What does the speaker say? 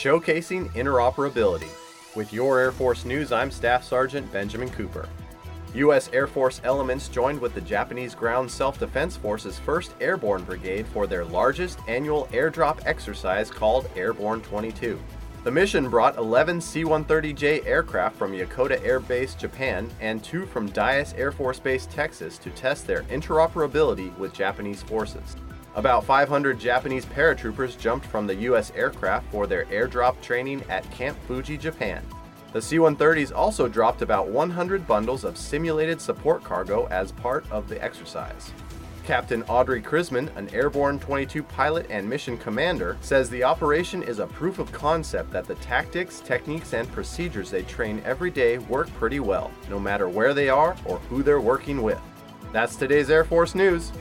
showcasing interoperability. With your Air Force news, I'm Staff Sergeant Benjamin Cooper. U.S. Air Force elements joined with the Japanese Ground Self Defense Force's 1st Airborne Brigade for their largest annual airdrop exercise called Airborne 22. The mission brought 11 C 130J aircraft from Yokota Air Base, Japan, and two from Dyess Air Force Base, Texas, to test their interoperability with Japanese forces. About 500 Japanese paratroopers jumped from the U.S. aircraft for their airdrop training at Camp Fuji, Japan. The C 130s also dropped about 100 bundles of simulated support cargo as part of the exercise. Captain Audrey Chrisman, an Airborne 22 pilot and mission commander, says the operation is a proof of concept that the tactics, techniques, and procedures they train every day work pretty well, no matter where they are or who they're working with. That's today's Air Force News.